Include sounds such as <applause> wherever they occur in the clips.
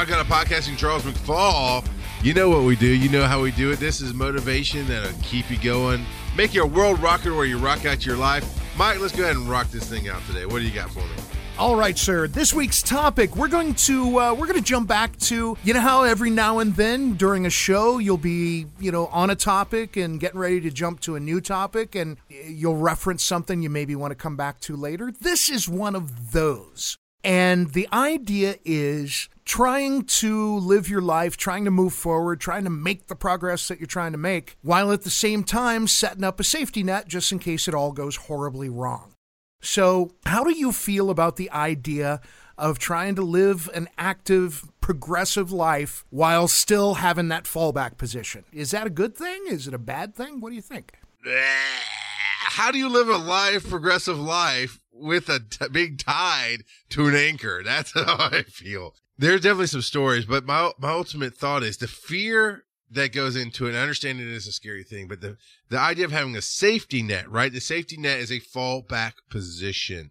Out of Podcasting, Charles McFall. You know what we do. You know how we do it. This is motivation that'll keep you going. Make you a world rocker where you rock out your life. Mike, let's go ahead and rock this thing out today. What do you got for me? All right, sir. This week's topic, we're going to uh, we're going to jump back to you know how every now and then during a show you'll be you know on a topic and getting ready to jump to a new topic and you'll reference something you maybe want to come back to later. This is one of those. And the idea is trying to live your life, trying to move forward, trying to make the progress that you're trying to make, while at the same time setting up a safety net just in case it all goes horribly wrong. So, how do you feel about the idea of trying to live an active, progressive life while still having that fallback position? Is that a good thing? Is it a bad thing? What do you think? <sighs> How do you live a life, progressive life, with a t- big tide to an anchor? That's <laughs> how I feel. There's definitely some stories, but my my ultimate thought is the fear that goes into it. I understand it is a scary thing, but the, the idea of having a safety net, right? The safety net is a fallback position.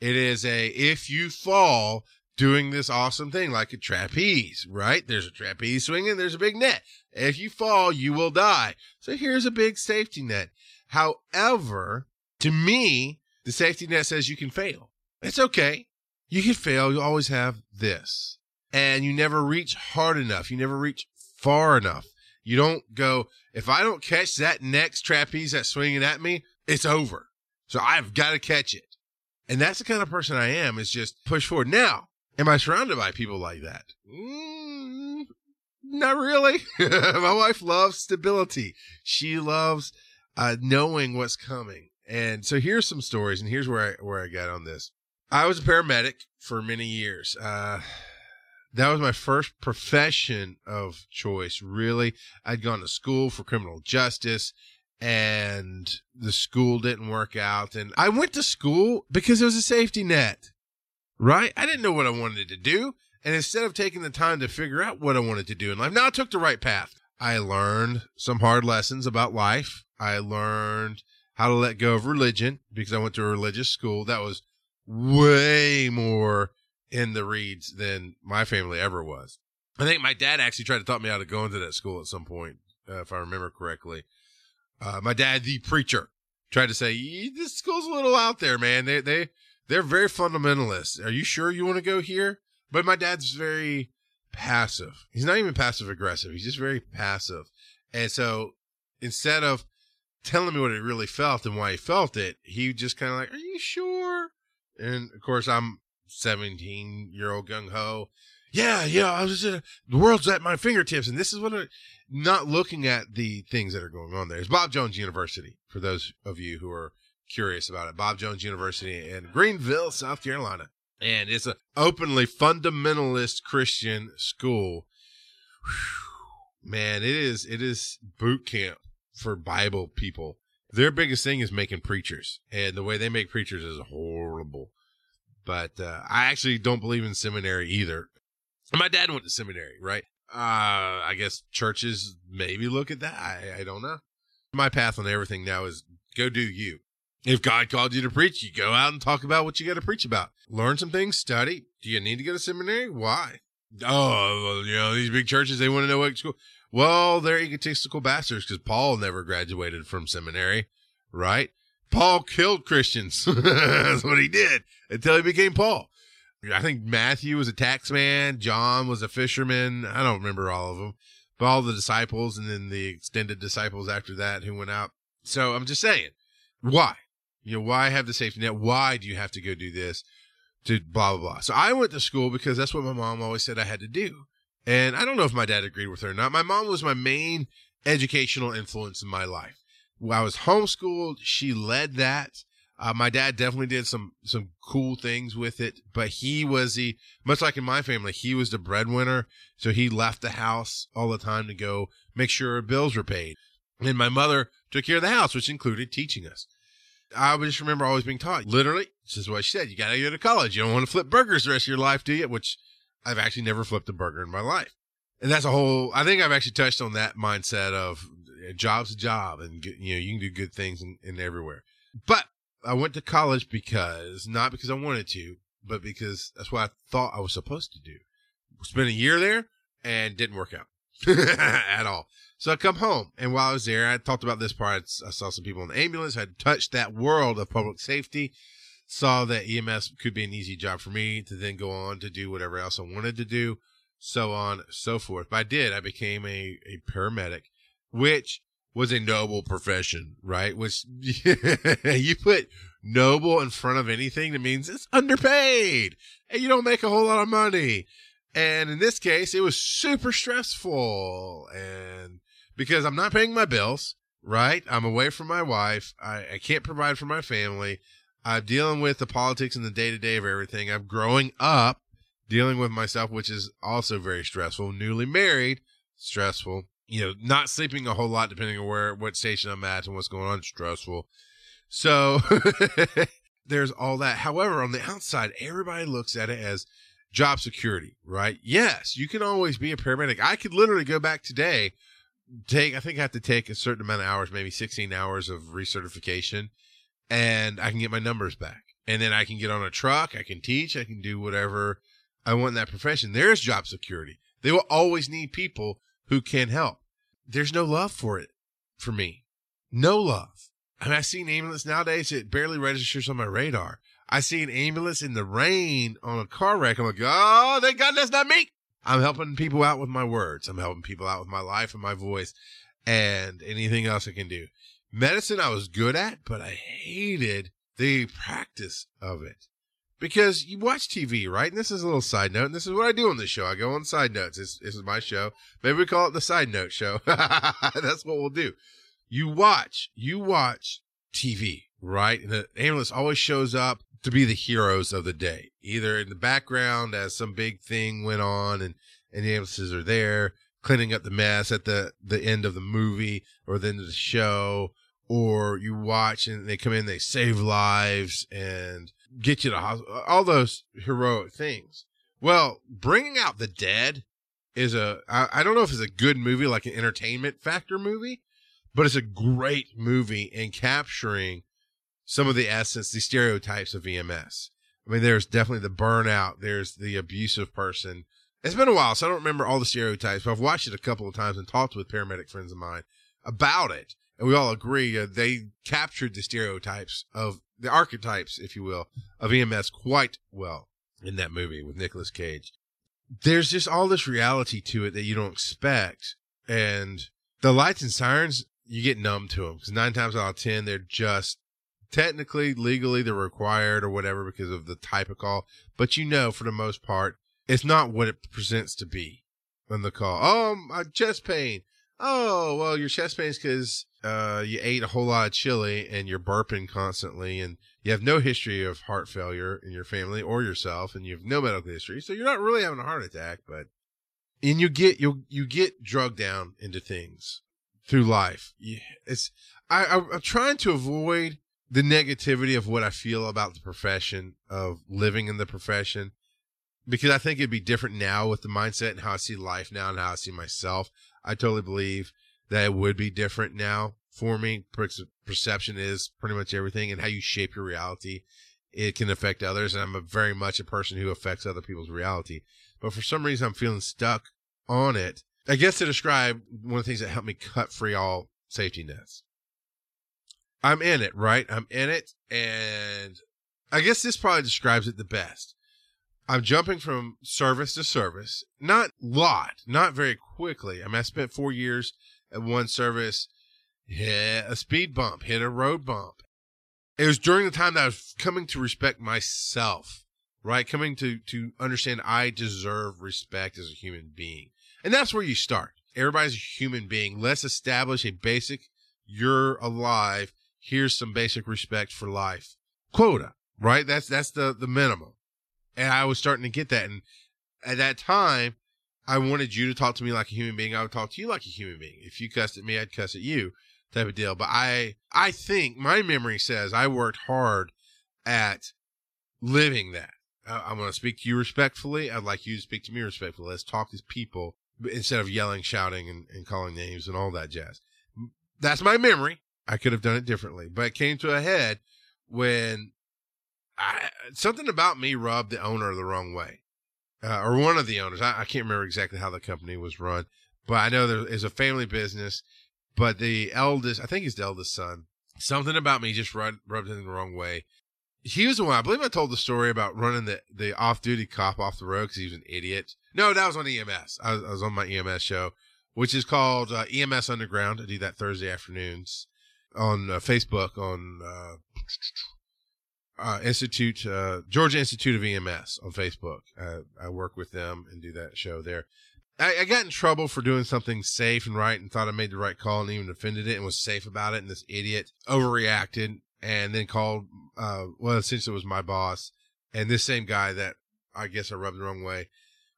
It is a, if you fall, doing this awesome thing like a trapeze, right? There's a trapeze swinging, there's a big net. If you fall, you will die. So here's a big safety net. However, to me, the safety net says you can fail. It's okay. You can fail. You always have this. And you never reach hard enough. You never reach far enough. You don't go, if I don't catch that next trapeze that's swinging at me, it's over. So I've got to catch it. And that's the kind of person I am is just push forward. Now, am I surrounded by people like that? Mm, not really. <laughs> My wife loves stability. She loves uh, knowing what's coming. And so here's some stories, and here's where I where I got on this. I was a paramedic for many years. Uh, that was my first profession of choice. Really, I'd gone to school for criminal justice, and the school didn't work out. And I went to school because it was a safety net, right? I didn't know what I wanted to do, and instead of taking the time to figure out what I wanted to do in life, now I took the right path. I learned some hard lessons about life. I learned how to let go of religion because I went to a religious school that was way more in the reeds than my family ever was. I think my dad actually tried to talk me out of going to that school at some point, uh, if I remember correctly. Uh, my dad, the preacher, tried to say, "This school's a little out there, man. They they they're very fundamentalist. Are you sure you want to go here?" But my dad's very passive. He's not even passive aggressive. He's just very passive. And so instead of telling me what he really felt and why he felt it, he just kind of like, "Are you sure?" And of course, I'm 17 year old gung ho. Yeah, yeah, I was just, uh, the world's at my fingertips, and this is what I'm not looking at the things that are going on there. It's Bob Jones University for those of you who are curious about it. Bob Jones University in Greenville, South Carolina, and it's an openly fundamentalist Christian school. Whew, man, it is it is boot camp for Bible people. Their biggest thing is making preachers, and the way they make preachers is horrible. But uh, I actually don't believe in seminary either. My dad went to seminary, right? Uh, I guess churches maybe look at that. I, I don't know. My path on everything now is go do you. If God called you to preach, you go out and talk about what you got to preach about. Learn some things, study. Do you need to go to seminary? Why? Oh, you know, these big churches, they want to know what school. Well, they're egotistical bastards because Paul never graduated from seminary, right? Paul killed Christians. <laughs> That's what he did until he became Paul. I think Matthew was a taxman. John was a fisherman. I don't remember all of them, but all the disciples and then the extended disciples after that who went out. So I'm just saying, why? You know, why have the safety net? Why do you have to go do this? To blah, blah, blah. So I went to school because that's what my mom always said I had to do. And I don't know if my dad agreed with her or not. My mom was my main educational influence in my life. I was homeschooled. She led that. Uh, my dad definitely did some some cool things with it, but he was the much like in my family, he was the breadwinner, so he left the house all the time to go make sure bills were paid. And my mother took care of the house, which included teaching us. I just remember always being taught, literally, this is what she said: you got to go to college. You don't want to flip burgers the rest of your life, do you? Which I've actually never flipped a burger in my life, and that's a whole. I think I've actually touched on that mindset of a job's a job, and you know you can do good things in, in everywhere. But I went to college because not because I wanted to, but because that's what I thought I was supposed to do. spent a year there and didn't work out <laughs> at all. So I come home, and while I was there, I talked about this part. I saw some people in the ambulance. I touched that world of public safety. Saw that EMS could be an easy job for me to then go on to do whatever else I wanted to do, so on, so forth. But I did. I became a, a paramedic, which was a noble profession, right? Which <laughs> you put noble in front of anything that means it's underpaid and you don't make a whole lot of money. And in this case, it was super stressful and because I'm not paying my bills, right? I'm away from my wife. I, I can't provide for my family. I'm dealing with the politics and the day to day of everything. I'm growing up dealing with myself, which is also very stressful. Newly married, stressful. You know, not sleeping a whole lot depending on where, what station I'm at and what's going on, stressful. So <laughs> there's all that. However, on the outside, everybody looks at it as job security, right? Yes, you can always be a paramedic. I could literally go back today, take, I think I have to take a certain amount of hours, maybe 16 hours of recertification, and I can get my numbers back. And then I can get on a truck, I can teach, I can do whatever I want in that profession. There's job security. They will always need people who can help. There's no love for it for me. No love. I mean, I see an ambulance nowadays, it barely registers on my radar. I see an ambulance in the rain on a car wreck. I'm like, oh, thank God that's not me. I'm helping people out with my words. I'm helping people out with my life and my voice and anything else I can do. Medicine I was good at, but I hated the practice of it because you watch TV, right? And this is a little side note. And this is what I do on this show. I go on side notes. This, this is my show. Maybe we call it the side note show. <laughs> That's what we'll do. You watch, you watch TV, right? And the ambulance always shows up to be the heroes of the day, either in the background as some big thing went on and, and the ambulances are there cleaning up the mess at the, the end of the movie or the end of the show, or you watch and they come in, they save lives and get you to hospital, all those heroic things. Well, bringing out the dead is a, I, I don't know if it's a good movie, like an entertainment factor movie, but it's a great movie in capturing some of the essence, the stereotypes of EMS. I mean, there's definitely the burnout. There's the abusive person. It's been a while, so I don't remember all the stereotypes, but I've watched it a couple of times and talked with paramedic friends of mine about it. And we all agree uh, they captured the stereotypes of the archetypes, if you will, of EMS quite well in that movie with Nicolas Cage. There's just all this reality to it that you don't expect. And the lights and sirens, you get numb to them because nine times out of 10, they're just technically, legally, they're required or whatever because of the type of call. But you know, for the most part, it's not what it presents to be on the call. Oh, my chest pain. Oh, well, your chest pain is because uh, you ate a whole lot of chili and you're burping constantly and you have no history of heart failure in your family or yourself and you have no medical history. So you're not really having a heart attack, but, and you get, you you get drugged down into things through life. It's, I, I, I'm trying to avoid the negativity of what I feel about the profession of living in the profession because I think it'd be different now with the mindset and how I see life now and how I see myself. I totally believe that it would be different now for me. Perception is pretty much everything and how you shape your reality. It can affect others. And I'm a very much a person who affects other people's reality. But for some reason, I'm feeling stuck on it. I guess to describe one of the things that helped me cut free all safety nets. I'm in it, right? I'm in it. And I guess this probably describes it the best. I'm jumping from service to service, not lot, not very quickly. I mean, I spent four years at one service, hit a speed bump, hit a road bump. It was during the time that I was coming to respect myself, right? Coming to, to understand I deserve respect as a human being. And that's where you start. Everybody's a human being. Let's establish a basic, you're alive. Here's some basic respect for life quota, right? That's, that's the, the minimum. And I was starting to get that. And at that time, I wanted you to talk to me like a human being. I would talk to you like a human being. If you cussed at me, I'd cuss at you type of deal. But I, I think my memory says I worked hard at living that. I, I'm going to speak to you respectfully. I'd like you to speak to me respectfully. Let's talk as people instead of yelling, shouting, and, and calling names and all that jazz. That's my memory. I could have done it differently, but it came to a head when I, something about me rubbed the owner the wrong way. uh, or one of the owners. I, I can't remember exactly how the company was run, but I know there is a family business. But the eldest, I think he's the eldest son. Something about me just rubbed, rubbed him the wrong way. He was the one. I believe I told the story about running the the off duty cop off the road because he was an idiot. No, that was on EMS. I was, I was on my EMS show, which is called uh, EMS Underground. I do that Thursday afternoons on uh, Facebook on uh, uh, Institute uh, Georgia Institute of EMS on Facebook. I work with them and do that show there. I, I, got in trouble for doing something safe and right and thought I made the right call and even defended it and was safe about it. And this idiot overreacted and then called, uh, well, essentially it was my boss and this same guy that I guess I rubbed the wrong way.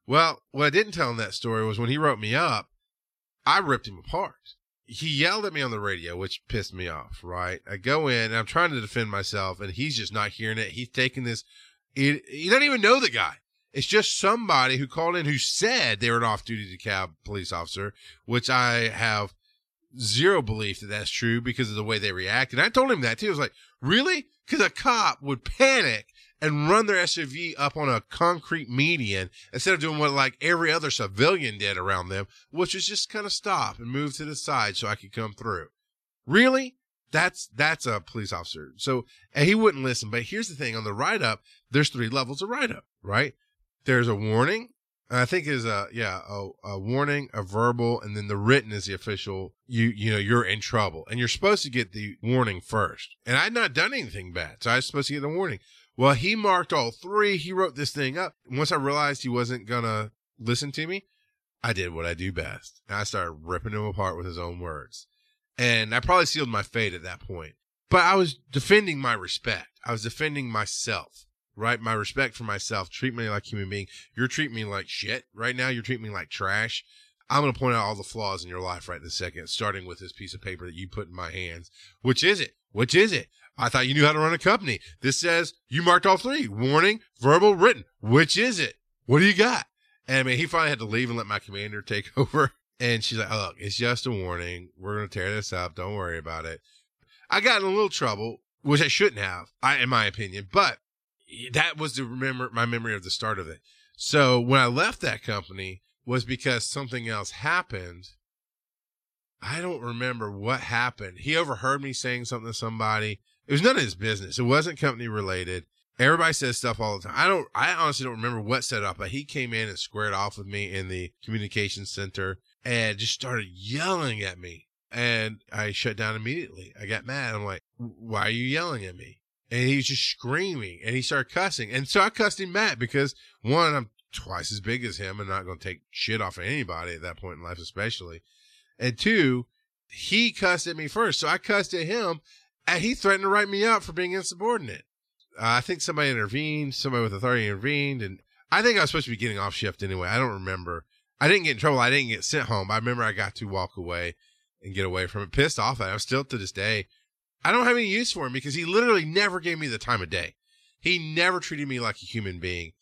Well, what I didn't tell him that story was when he wrote me up, I ripped him apart. He yelled at me on the radio, which pissed me off, right? I go in and I'm trying to defend myself and he's just not hearing it. He's taking this, he, he doesn't even know the guy. It's just somebody who called in who said they were an off duty DeKalb police officer, which I have zero belief that that's true because of the way they reacted. I told him that too. I was like, really? Because a cop would panic and run their SUV up on a concrete median instead of doing what like every other civilian did around them, which is just kind of stop and move to the side so I could come through. Really? That's that's a police officer. So he wouldn't listen. But here's the thing: on the write up, there's three levels of write up, right? there's a warning. I think is a yeah a, a, warning, a verbal, and then the written is the official. You you know you're in trouble, and you're supposed to get the warning first. And I'd not done anything bad, so I was supposed to get the warning. Well, he marked all three. He wrote this thing up. Once I realized he wasn't gonna listen to me, I did what I do best. And I started ripping him apart with his own words, and I probably sealed my fate at that point. But I was defending my respect. I was defending myself right? My respect for myself. Treat me like human being. You're treating me like shit right now. You're treating me like trash. I'm going to point out all the flaws in your life right in a second, starting with this piece of paper that you put in my hands. Which is it? Which is it? I thought you knew how to run a company. This says you marked all three warning, verbal, written. Which is it? What do you got? And I mean, he finally had to leave and let my commander <laughs> take over. And she's like, oh, look, it's just a warning. We're going to tear this up. Don't worry about it. I got in a little trouble, which I shouldn't have, I, in my opinion, but that was the remember my memory of the start of it. So when I left that company was because something else happened. I don't remember what happened. He overheard me saying something to somebody. It was none of his business. It wasn't company related. Everybody says stuff all the time. I don't, I honestly don't remember what set up, but he came in and squared off with me in the communication center and just started yelling at me. And I shut down immediately. I got mad. I'm like, why are you yelling at me? and he's just screaming and he started cussing. And so I cussed him back because one, I'm twice as big as him and not going to take shit off of anybody at that point in life, especially. And two, he cussed at me first. So I cussed at him and he threatened to write me up for being insubordinate. Uh, I think somebody intervened, somebody with authority intervened. And I think I was supposed to be getting off shift anyway. I don't remember. I didn't get in trouble. I didn't get sent home. I remember I got to walk away and get away from it. Pissed off at it. I'm still to this day I don't have any use for him because he literally never gave me the time of day. He never treated me like a human being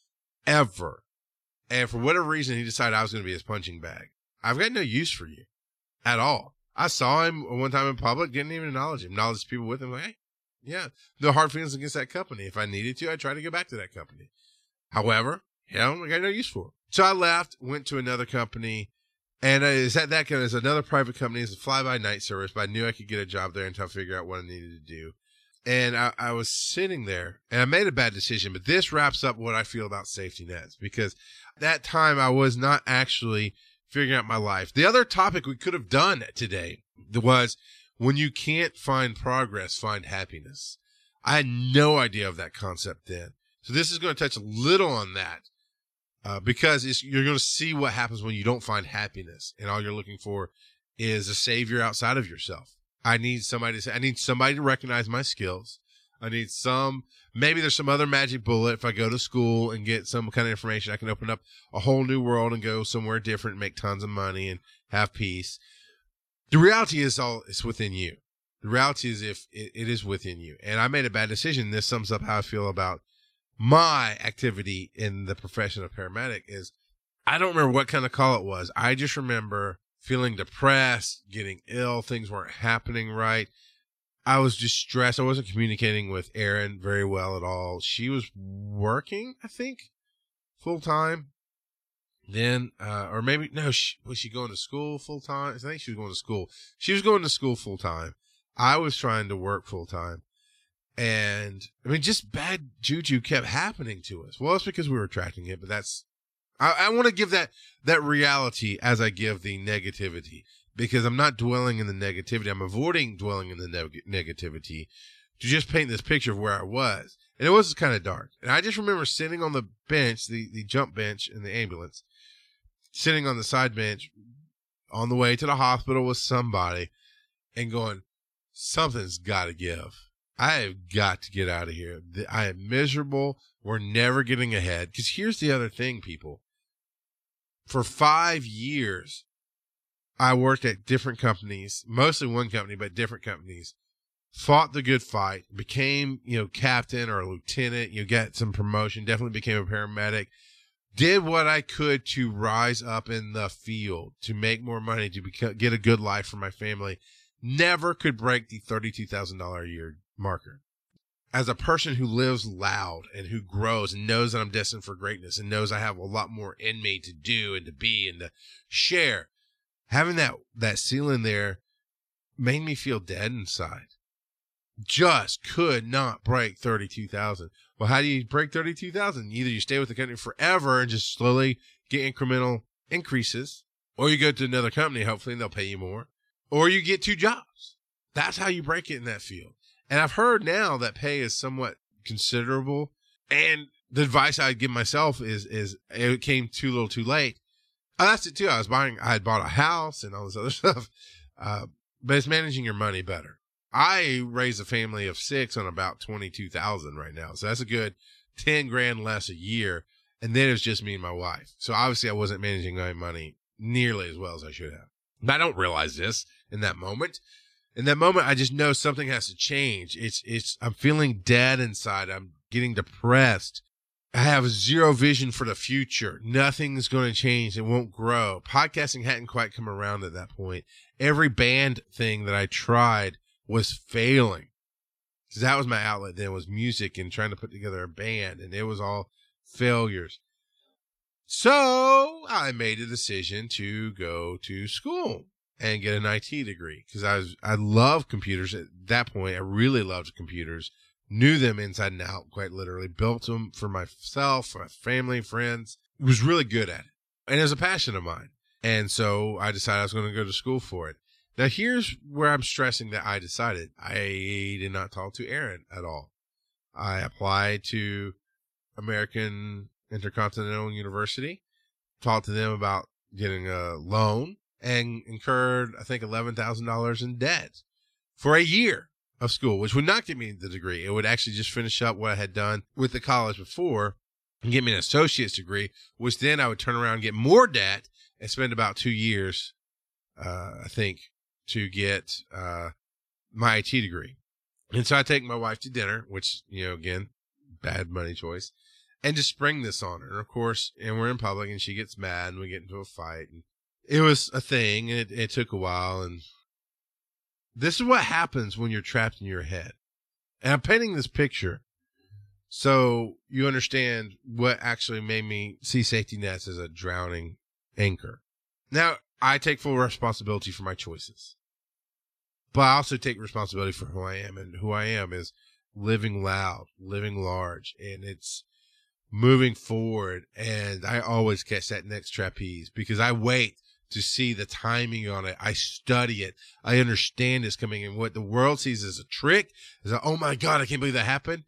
ever. And for whatever reason, he decided I was going to be his punching bag. I've got no use for you at all. I saw him one time in public, didn't even acknowledge him, acknowledge people with him. Like, hey, yeah, no hard feelings against that company. If I needed to, I'd try to get back to that company. However, hell, I got no use for. So I left, went to another company, and uh, is that that of, is another private company. It's a fly by night service, but I knew I could get a job there until I figure out what I needed to do. And I, I was sitting there and I made a bad decision, but this wraps up what I feel about safety nets because that time I was not actually figuring out my life. The other topic we could have done today was when you can't find progress, find happiness. I had no idea of that concept then. So this is going to touch a little on that uh, because you're going to see what happens when you don't find happiness and all you're looking for is a savior outside of yourself. I need somebody to say, I need somebody to recognize my skills. I need some, maybe there's some other magic bullet. If I go to school and get some kind of information, I can open up a whole new world and go somewhere different, make tons of money and have peace. The reality is all, it's within you. The reality is if it, it is within you. And I made a bad decision. This sums up how I feel about my activity in the profession of paramedic is I don't remember what kind of call it was. I just remember feeling depressed, getting ill, things weren't happening right. I was just stressed. I wasn't communicating with Erin very well at all. She was working, I think, full time. Then, uh, or maybe, no, she, was she going to school full time? I think she was going to school. She was going to school full time. I was trying to work full time. And I mean, just bad juju kept happening to us. Well, it's because we were attracting it, but that's, I, I want to give that, that reality as I give the negativity because I'm not dwelling in the negativity. I'm avoiding dwelling in the neg- negativity to just paint this picture of where I was. And it was kind of dark. And I just remember sitting on the bench, the, the jump bench in the ambulance, sitting on the side bench on the way to the hospital with somebody and going, something's got to give. I have got to get out of here. I am miserable. We're never getting ahead. Because here's the other thing, people. For five years, I worked at different companies, mostly one company, but different companies. Fought the good fight, became, you know, captain or lieutenant, you get some promotion, definitely became a paramedic. Did what I could to rise up in the field, to make more money, to get a good life for my family. Never could break the $32,000 a year marker. As a person who lives loud and who grows and knows that I'm destined for greatness and knows I have a lot more in me to do and to be and to share, having that that ceiling there made me feel dead inside. Just could not break thirty two thousand. Well, how do you break thirty two thousand? Either you stay with the company forever and just slowly get incremental increases, or you go to another company, hopefully, and they'll pay you more, or you get two jobs. That's how you break it in that field. And I've heard now that pay is somewhat considerable. And the advice I'd give myself is is it came too little, too late. Oh, that's it too. I was buying, I had bought a house and all this other <laughs> stuff. Uh, but it's managing your money better. I raise a family of six on about 22,000 right now. So that's a good 10 grand less a year. And then it's just me and my wife. So obviously I wasn't managing my money nearly as well as I should have. But I don't realize this in that moment. In that moment, I just know something has to change. It's, it's, I'm feeling dead inside. I'm getting depressed. I have zero vision for the future. Nothing's going to change. It won't grow. Podcasting hadn't quite come around at that point. Every band thing that I tried was failing. Cause that was my outlet then was music and trying to put together a band and it was all failures. So I made a decision to go to school and get an IT degree because I was, I love computers at that point. I really loved computers knew them inside and out, quite literally, built them for myself, for my family, friends, was really good at it. And it was a passion of mine. And so I decided I was going to go to school for it. Now here's where I'm stressing that I decided I did not talk to Erin at all. I applied to American Intercontinental University, talked to them about getting a loan and incurred, I think, $11,000 in debt for a year of school, which would not get me the degree. It would actually just finish up what I had done with the college before and get me an associate's degree, which then I would turn around and get more debt and spend about two years, uh, I think, to get uh, my IT degree. And so I take my wife to dinner, which, you know, again, bad money choice, and just spring this on her. And of course, and we're in public and she gets mad and we get into a fight. And it was a thing and it, it took a while. And this is what happens when you're trapped in your head. And I'm painting this picture so you understand what actually made me see safety nets as a drowning anchor. Now, I take full responsibility for my choices, but I also take responsibility for who I am. And who I am is living loud, living large, and it's moving forward. And I always catch that next trapeze because I wait to see the timing on it. I study it. I understand it's coming and what the world sees as a trick is like, oh my God, I can't believe that happened.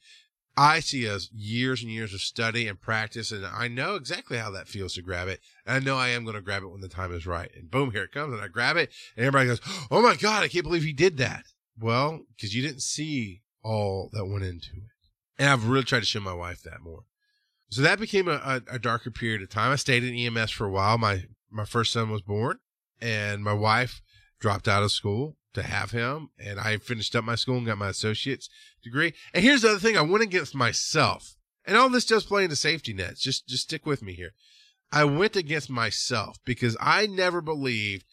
I see as years and years of study and practice, and I know exactly how that feels to grab it. And I know I am going to grab it when the time is right. And boom, here it comes, and I grab it, and everybody goes, "Oh my god, I can't believe he did that." Well, because you didn't see all that went into it, and I've really tried to show my wife that more. So that became a, a, a darker period of time. I stayed in EMS for a while. My my first son was born and my wife dropped out of school to have him and I finished up my school and got my associate's degree. And here's the other thing I went against myself. And all this just playing the safety nets. Just just stick with me here. I went against myself because I never believed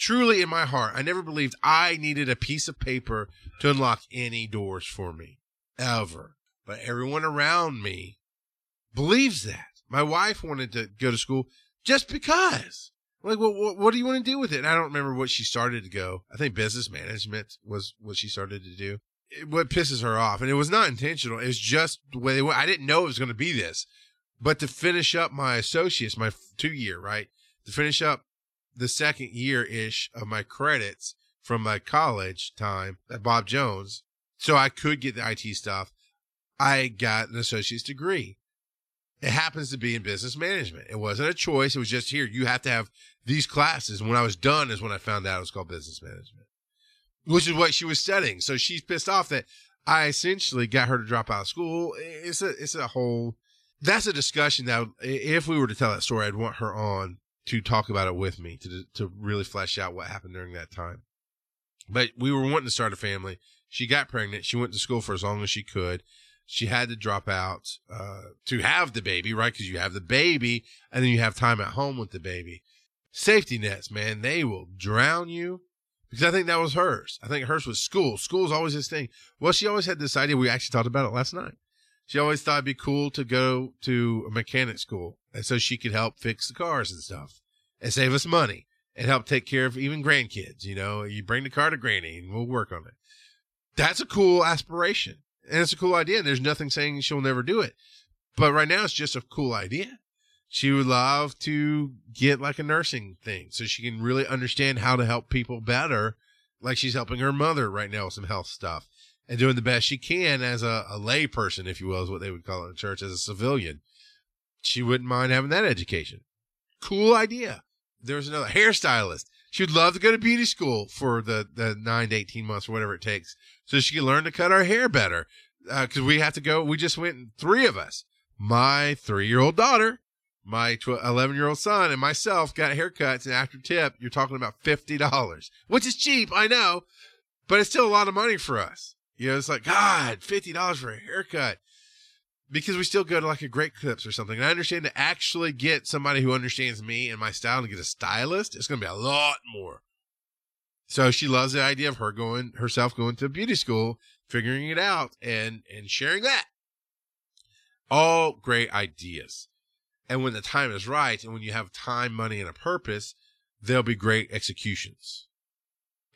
truly in my heart, I never believed I needed a piece of paper to unlock any doors for me ever. But everyone around me believes that. My wife wanted to go to school just because. Like, what, what, what do you want to do with it? And I don't remember what she started to go. I think business management was what she started to do. It, what pisses her off, and it was not intentional. It was just the way they. I didn't know it was going to be this, but to finish up my associates, my two year, right? To finish up the second year ish of my credits from my college time at Bob Jones, so I could get the IT stuff. I got an associate's degree. It happens to be in business management. It wasn't a choice. It was just here. You have to have these classes. And when I was done is when I found out it was called business management, which is what she was studying. So she's pissed off that I essentially got her to drop out of school. It's a, it's a whole, that's a discussion that if we were to tell that story, I'd want her on to talk about it with me to, to really flesh out what happened during that time. But we were wanting to start a family. She got pregnant. She went to school for as long as she could she had to drop out uh, to have the baby, right? Because you have the baby and then you have time at home with the baby. Safety nets, man, they will drown you. Because I think that was hers. I think hers was school. School's always this thing. Well, she always had this idea. We actually talked about it last night. She always thought it'd be cool to go to a mechanic school. And so she could help fix the cars and stuff and save us money and help take care of even grandkids. You know, you bring the car to granny and we'll work on it. That's a cool aspiration and it's a cool idea. There's nothing saying she'll never do it. But right now, it's just a cool idea. She would love to get like a nursing thing so she can really understand how to help people better. Like she's helping her mother right now with some health stuff and doing the best she can as a, a lay person, if you will, is what they would call it in church, as a civilian. She wouldn't mind having that education. Cool idea. There's another hairstylist. She'd love to go to beauty school for the, the nine to 18 months or whatever it takes so she can learn to cut our hair better. Uh, cause we have to go. We just went three of us, my three year old daughter, my 11 year old son and myself got haircuts. And after tip, you're talking about $50, which is cheap. I know, but it's still a lot of money for us. You know, it's like, God, $50 for a haircut because we still go to like a great clips or something. And I understand to actually get somebody who understands me and my style and get a stylist, it's going to be a lot more. So she loves the idea of her going herself going to beauty school, figuring it out and, and sharing that. All great ideas. And when the time is right and when you have time, money, and a purpose, there'll be great executions.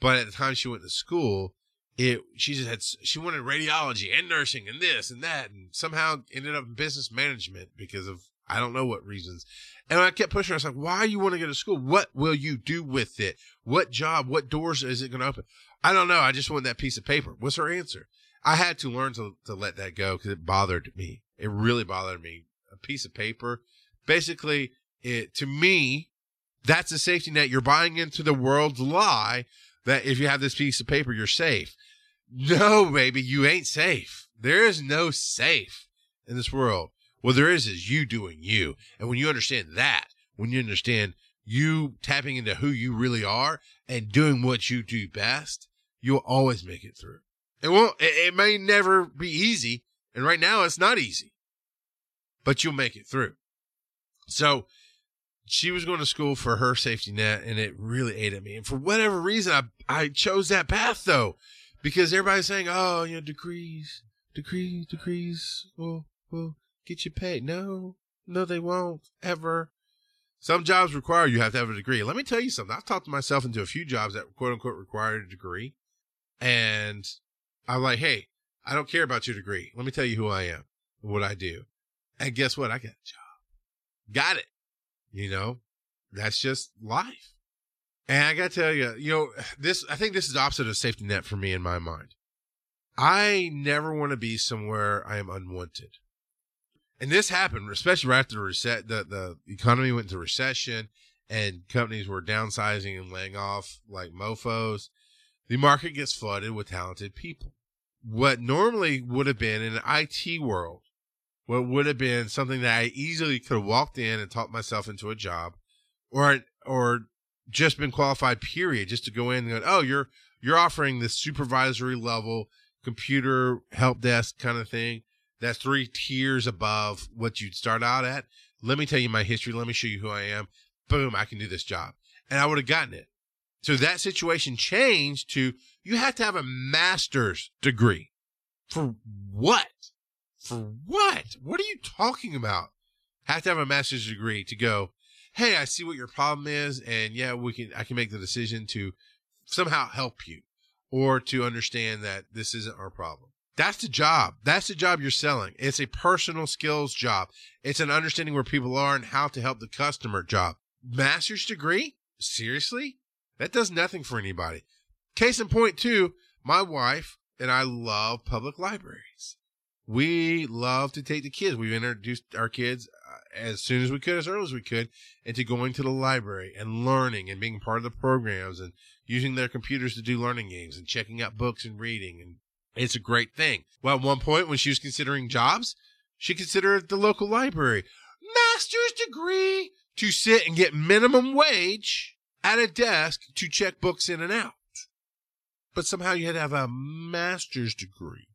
But at the time she went to school, it she just had she wanted radiology and nursing and this and that and somehow ended up in business management because of I don't know what reasons. And I kept pushing her. I was like, why you want to go to school? What will you do with it? What job? What doors is it going to open? I don't know. I just want that piece of paper. What's her answer? I had to learn to, to let that go because it bothered me. It really bothered me. A piece of paper. Basically, it, to me, that's a safety net. You're buying into the world's lie that if you have this piece of paper, you're safe. No, baby, you ain't safe. There is no safe in this world. What there is is you doing you. And when you understand that, when you understand you tapping into who you really are and doing what you do best, you'll always make it through. It won't, it, it may never be easy. And right now it's not easy, but you'll make it through. So she was going to school for her safety net and it really ate at me. And for whatever reason, I, I chose that path though because everybody's saying, "Oh, you know, degrees, degrees, degrees Well, will get you paid." No, no, they won't ever. Some jobs require you have to have a degree. Let me tell you something. I've talked myself into a few jobs that quote unquote required a degree, and I'm like, "Hey, I don't care about your degree. Let me tell you who I am what I do." And guess what? I got a job. Got it. You know, that's just life. And I got to tell you, you know, this, I think this is the opposite of safety net for me in my mind. I never want to be somewhere I am unwanted. And this happened, especially right after the reset, the, the economy went into recession and companies were downsizing and laying off like mofos. The market gets flooded with talented people. What normally would have been in IT world, what would have been something that I easily could have walked in and taught myself into a job or, or just been qualified period just to go in and go oh you're you're offering this supervisory level computer help desk kind of thing that's three tiers above what you'd start out at. Let me tell you my history. Let me show you who i am. Boom i can do this job. And i would have gotten it. So that situation changed to you have to have a master's degree. For what? For what? What are you talking about? Have to have a master's degree to go hey, I see what your problem is, and yeah, we can I can make the decision to somehow help you or to understand that this isn't our problem. That's the job. That's the job you're selling. It's a personal skills job. It's an understanding where people are and how to help the customer job. Master's degree? Seriously? That does nothing for anybody. Case in point, too, my wife and I love public libraries. We love to take the kids. We've introduced our kids uh, as soon as we could, as early as we could, into going to the library and learning and being part of the programs and using their computers to do learning games and checking out books and reading. And it's a great thing. Well, at one point when she was considering jobs, she considered the local library master's degree to sit and get minimum wage at a desk to check books in and out. But somehow you had to have a master's degree.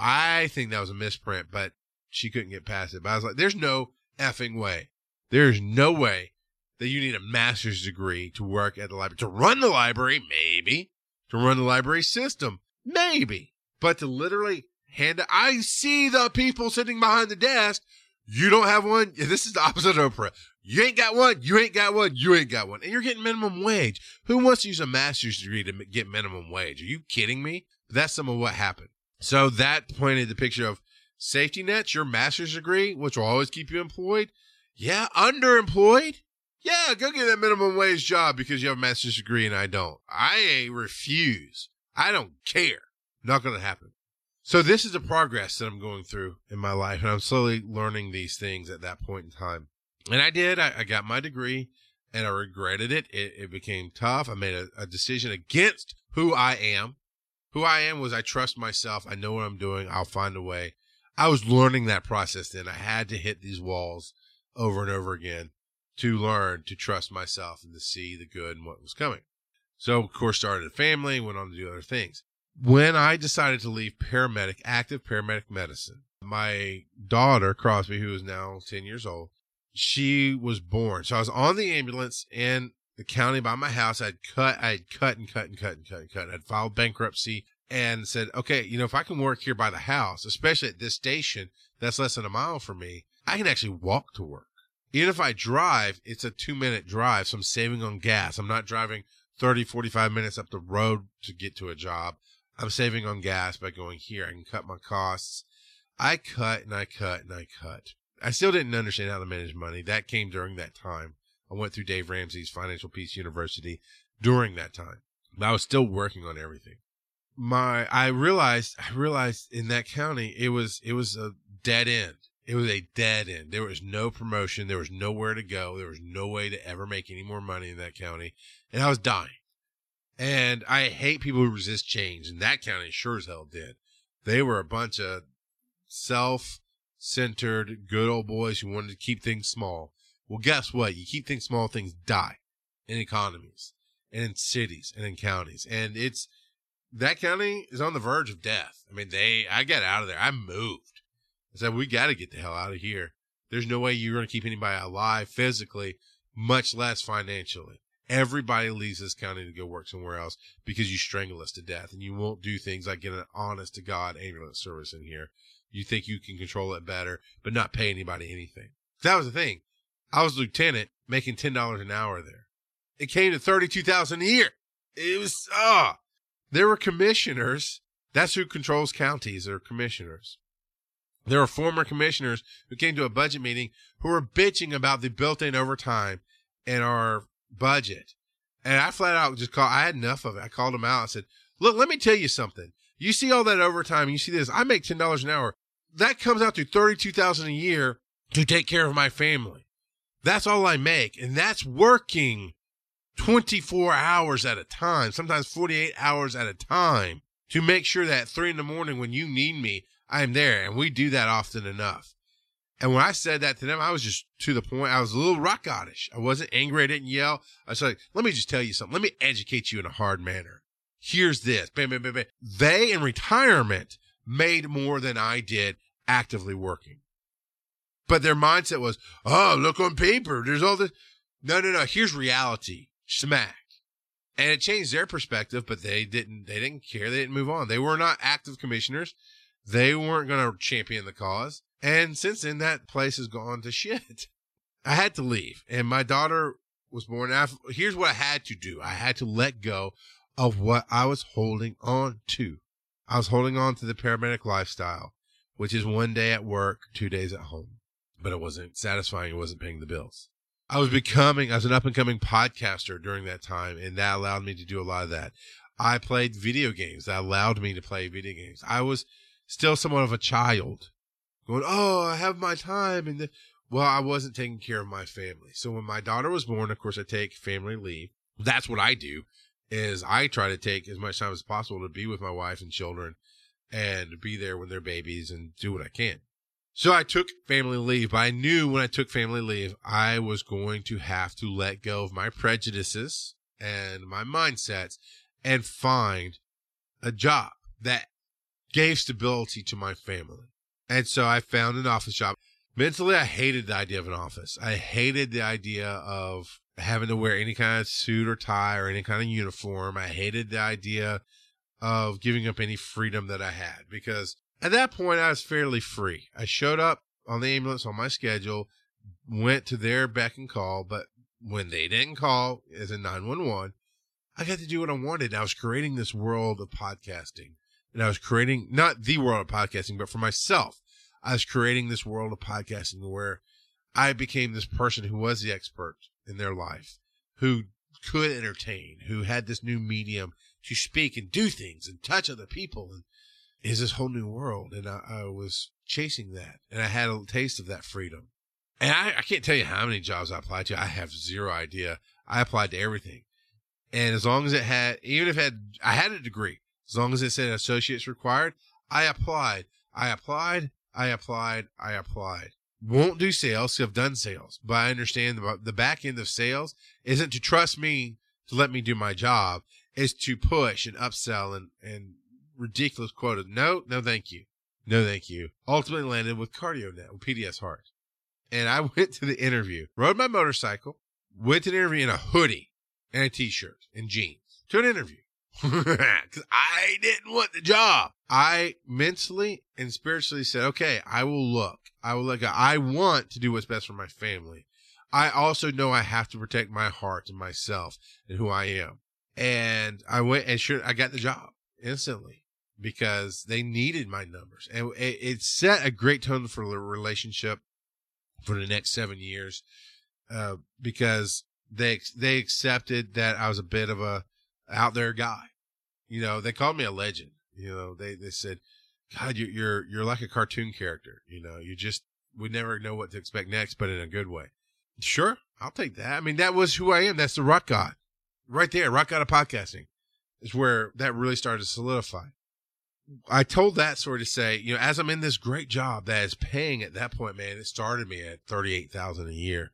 I think that was a misprint, but she couldn't get past it. But I was like, there's no effing way. There's no way that you need a master's degree to work at the library. To run the library, maybe. To run the library system, maybe. But to literally hand I see the people sitting behind the desk. You don't have one. This is the opposite of Oprah. You ain't got one. You ain't got one. You ain't got one. And you're getting minimum wage. Who wants to use a master's degree to get minimum wage? Are you kidding me? That's some of what happened. So that pointed the picture of safety nets, your master's degree, which will always keep you employed. Yeah, underemployed. Yeah, go get that minimum wage job because you have a master's degree and I don't. I refuse. I don't care. Not going to happen. So this is the progress that I'm going through in my life, and I'm slowly learning these things at that point in time. And I did. I, I got my degree, and I regretted it. It, it became tough. I made a, a decision against who I am. Who I am was I trust myself. I know what I'm doing. I'll find a way. I was learning that process then. I had to hit these walls over and over again to learn to trust myself and to see the good and what was coming. So, of course, started a family, went on to do other things when I decided to leave paramedic, active paramedic medicine, my daughter, Crosby, who is now 10 years old, she was born. So I was on the ambulance in the county by my house. I'd cut, I'd cut and cut and cut and cut and cut. I'd filed bankruptcy and said, okay, you know, if I can work here by the house, especially at this station that's less than a mile from me, I can actually walk to work. Even if I drive, it's a two minute drive. So I'm saving on gas. I'm not driving 30, 45 minutes up the road to get to a job. I'm saving on gas by going here. I can cut my costs. I cut and I cut and I cut. I still didn't understand how to manage money. That came during that time. I went through Dave Ramsey's Financial Peace University during that time. But I was still working on everything. My I realized I realized in that county it was it was a dead end. It was a dead end. There was no promotion. There was nowhere to go. There was no way to ever make any more money in that county. And I was dying. And I hate people who resist change, and that county sure as hell did. They were a bunch of self centered, good old boys who wanted to keep things small. Well, guess what? You keep things small, things die in economies and in cities and in counties. And it's that county is on the verge of death. I mean, they, I got out of there. I moved. I said, we got to get the hell out of here. There's no way you're going to keep anybody alive physically, much less financially. Everybody leaves this county to go work somewhere else because you strangle us to death and you won't do things like get an honest to God ambulance service in here. You think you can control it better, but not pay anybody anything. That was the thing. I was lieutenant making $10 an hour there. It came to 32,000 a year. It was, ah, oh. there were commissioners. That's who controls counties are commissioners. There were former commissioners who came to a budget meeting who were bitching about the built-in overtime and our budget. And I flat out just called, I had enough of it. I called him out. I said, look, let me tell you something. You see all that overtime. You see this. I make $10 an hour. That comes out to 32,000 a year to take care of my family. That's all I make. And that's working 24 hours at a time, sometimes 48 hours at a time to make sure that three in the morning when you need me, I'm there. And we do that often enough. And when I said that to them, I was just to the point. I was a little rock godish. I wasn't angry. I didn't yell. I like, let me just tell you something. Let me educate you in a hard manner. Here's this. Bam, bam, bam, bam. They in retirement made more than I did actively working. But their mindset was, oh, look on paper. There's all this. No, no, no. Here's reality. Smack. And it changed their perspective, but they didn't, they didn't care. They didn't move on. They were not active commissioners. They weren't going to champion the cause. And since then, that place has gone to shit. I had to leave. And my daughter was born after. Here's what I had to do I had to let go of what I was holding on to. I was holding on to the paramedic lifestyle, which is one day at work, two days at home. But it wasn't satisfying. It wasn't paying the bills. I was becoming, I was an up and coming podcaster during that time, and that allowed me to do a lot of that. I played video games. That allowed me to play video games. I was still somewhat of a child going, Oh, I have my time. And well, I wasn't taking care of my family. So when my daughter was born, of course, I take family leave. That's what I do is I try to take as much time as possible to be with my wife and children and be there when they're babies and do what I can. So I took family leave, but I knew when I took family leave, I was going to have to let go of my prejudices and my mindsets and find a job that gave stability to my family. And so I found an office job. Mentally, I hated the idea of an office. I hated the idea of having to wear any kind of suit or tie or any kind of uniform. I hated the idea of giving up any freedom that I had because at that point, I was fairly free. I showed up on the ambulance on my schedule, went to their beck and call, but when they didn't call as a 911, I got to do what I wanted. I was creating this world of podcasting and I was creating not the world of podcasting, but for myself, I was creating this world of podcasting where I became this person who was the expert in their life, who could entertain, who had this new medium to speak and do things and touch other people and is this whole new world. And I, I, was chasing that and I had a taste of that freedom. And I, I can't tell you how many jobs I applied to. I have zero idea. I applied to everything. And as long as it had, even if it had, I had a degree, as long as it said associates required, I applied. I applied. I applied. I applied. Won't do sales. I've done sales, but I understand the, the back end of sales isn't to trust me to let me do my job. Is to push and upsell and, and ridiculous quota. No, no, thank you. No, thank you. Ultimately landed with CardioNet, with PDS Heart. And I <laughs> went to the interview, rode my motorcycle, went to the interview in a hoodie and a t-shirt and jeans to an interview. <laughs> Cause I didn't want the job. I mentally and spiritually said, okay, I will look. I will look. I want to do what's best for my family. I also know I have to protect my heart and myself and who I am. And I went and sure, I got the job instantly because they needed my numbers. And it, it set a great tone for the relationship for the next seven years uh, because they they accepted that I was a bit of a out there guy. You know, they called me a legend. You know, they they said, "God, you're you're you're like a cartoon character. You know, you just we never know what to expect next, but in a good way." Sure, I'll take that. I mean, that was who I am. That's the rock god, right there. Rock god of podcasting is where that really started to solidify. I told that story to say, you know, as I'm in this great job that is paying at that point, man, it started me at 38,000 a year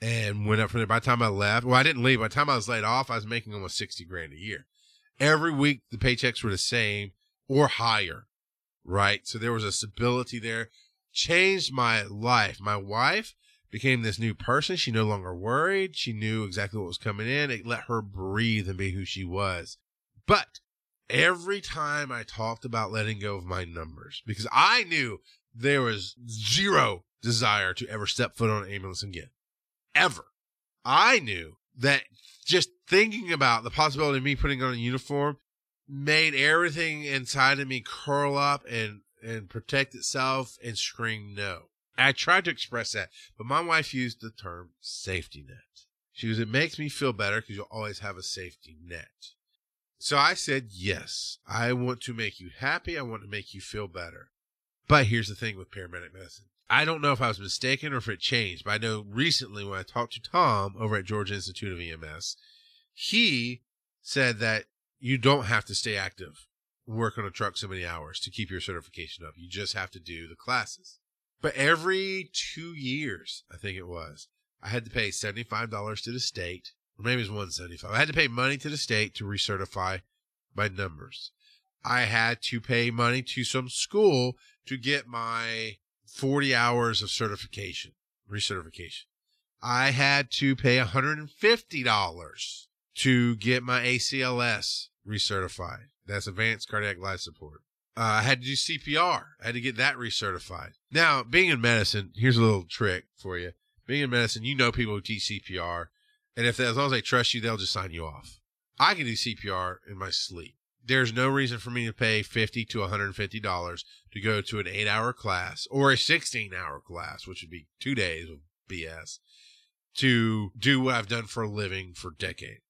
and went up from there. By the time I left, well, I didn't leave. By the time I was laid off, I was making almost 60 grand a year. Every week, the paychecks were the same or higher, right? So there was a stability there. Changed my life. My wife became this new person. She no longer worried. She knew exactly what was coming in. It let her breathe and be who she was. But every time I talked about letting go of my numbers because I knew there was zero desire to ever step foot on an ambulance again. Ever. I knew that just thinking about the possibility of me putting on a uniform made everything inside of me curl up and, and protect itself and scream no. I tried to express that, but my wife used the term safety net. She goes, it makes me feel better because you'll always have a safety net. So I said, yes, I want to make you happy. I want to make you feel better. But here's the thing with paramedic medicine. I don't know if I was mistaken or if it changed, but I know recently when I talked to Tom over at Georgia Institute of EMS, he said that you don't have to stay active, work on a truck so many hours to keep your certification up. You just have to do the classes. But every two years, I think it was, I had to pay $75 to the state Or maybe it's 175. I had to pay money to the state to recertify my numbers. I had to pay money to some school to get my 40 hours of certification, recertification. I had to pay $150 to get my ACLS recertified. That's advanced cardiac life support. Uh, I had to do CPR. I had to get that recertified. Now, being in medicine, here's a little trick for you being in medicine, you know people who teach CPR, and if they, as long as they trust you, they'll just sign you off. I can do CPR in my sleep. There's no reason for me to pay fifty to one hundred and fifty dollars to go to an eight-hour class or a sixteen-hour class, which would be two days of BS, to do what I've done for a living for decades.